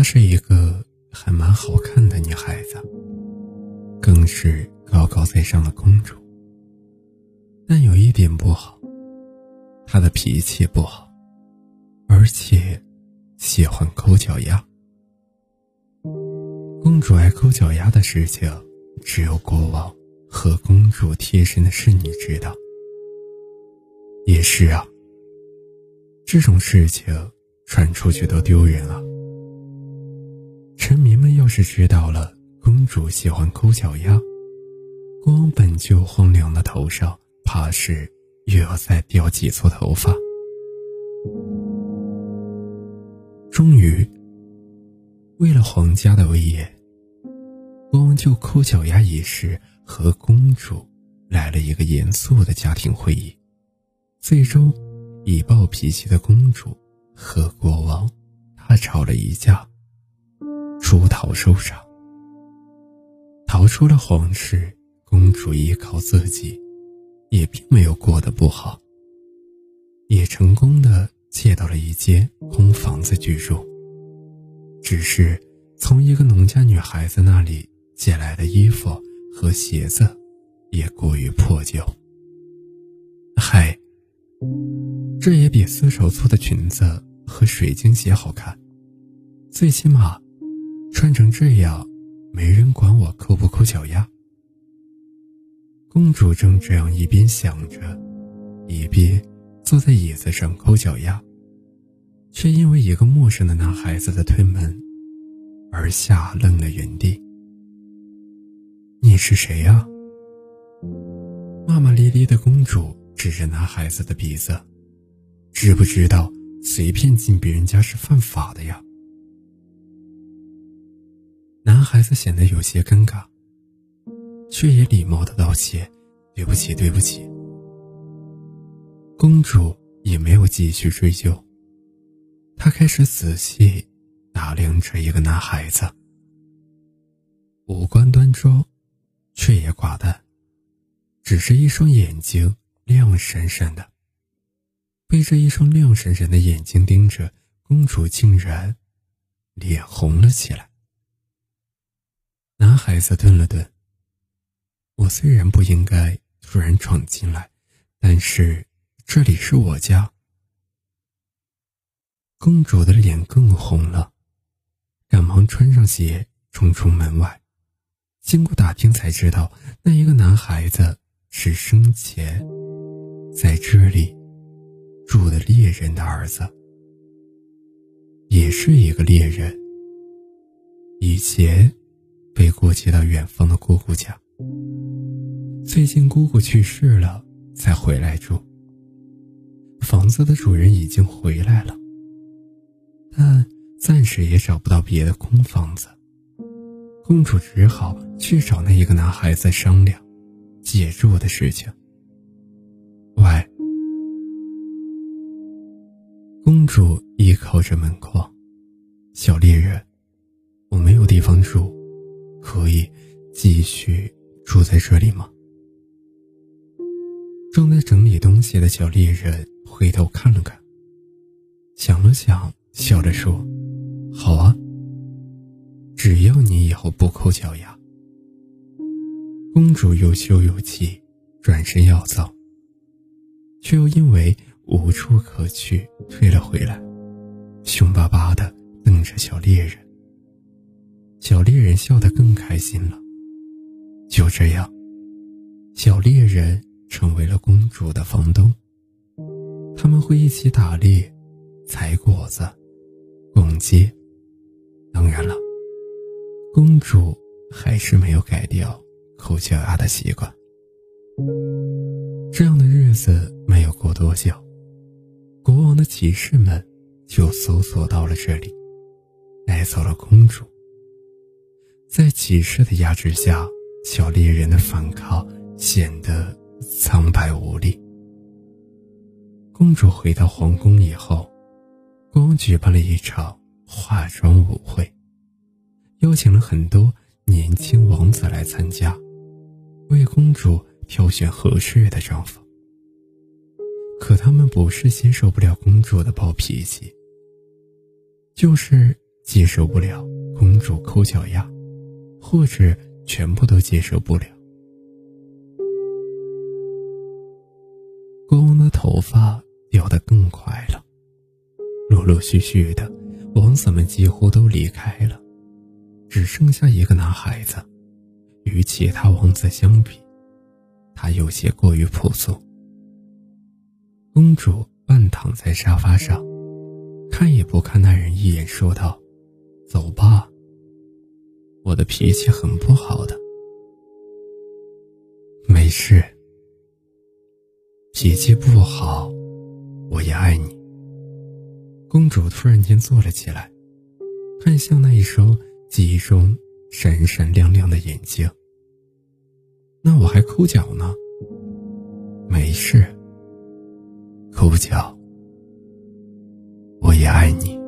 她是一个还蛮好看的女孩子，更是高高在上的公主。但有一点不好，她的脾气不好，而且喜欢抠脚丫。公主爱抠脚丫的事情，只有国王和公主贴身的侍女知道。也是啊，这种事情传出去都丢人啊。是知道了公主喜欢抠脚丫，国王本就荒凉的头上，怕是又要再掉几撮头发。终于，为了皇家的威严，国王就抠脚丫一事和公主来了一个严肃的家庭会议。最终，以暴脾气的公主和国王大吵了一架。出逃受伤，逃出了皇室。公主依靠自己，也并没有过得不好，也成功的借到了一间空房子居住。只是从一个农家女孩子那里借来的衣服和鞋子，也过于破旧。嗨，这也比丝绸做的裙子和水晶鞋好看，最起码。穿成这样，没人管我抠不抠脚丫。公主正这样一边想着，一边坐在椅子上抠脚丫，却因为一个陌生的男孩子的推门，而吓愣了原地。你是谁呀？骂骂咧咧的公主指着男孩子的鼻子，知不知道随便进别人家是犯法的呀？男孩子显得有些尴尬，却也礼貌的道歉：“对不起，对不起。”公主也没有继续追究，她开始仔细打量着一个男孩子，五官端庄，却也寡淡，只是一双眼睛亮闪闪的。被这一双亮闪闪的眼睛盯着，公主竟然脸红了起来。男孩子顿了顿。我虽然不应该突然闯进来，但是这里是我家。公主的脸更红了，赶忙穿上鞋冲出门外。经过打听才知道，那一个男孩子是生前在这里住的猎人的儿子，也是一个猎人。以前。被过继到远方的姑姑家。最近姑姑去世了，才回来住。房子的主人已经回来了，但暂时也找不到别的空房子。公主只好去找那一个男孩子商量借住的事情。喂，公主依靠着门框，小猎人，我没有地方住。可以继续住在这里吗？正在整理东西的小猎人回头看了看，想了想，笑着说：“好啊，只要你以后不抠脚丫。”公主又羞又气，转身要走，却又因为无处可去，退了回来，凶巴巴的瞪着小猎人。小猎人笑得更开心了。就这样，小猎人成为了公主的房东。他们会一起打猎、采果子、逛街。当然了，公主还是没有改掉抠脚丫的习惯。这样的日子没有过多久，国王的骑士们就搜索到了这里，带走了公主。在骑士的压制下，小猎人的反抗显得苍白无力。公主回到皇宫以后，国王举办了一场化妆舞会，邀请了很多年轻王子来参加，为公主挑选合适的丈夫。可他们不是接受不了公主的暴脾气，就是。接受不了公主抠脚丫，或者全部都接受不了。国王的头发掉得更快了，陆陆续续的，王子们几乎都离开了，只剩下一个男孩子。与其他王子相比，他有些过于朴素。公主半躺在沙发上，看也不看那人一眼，说道：“走吧，我的脾气很不好的。没事脾气不好我也爱你。公主突然间坐了起来看向那一双记忆中闪闪亮亮的眼睛。那我还抠脚呢。没事抠脚我也爱你。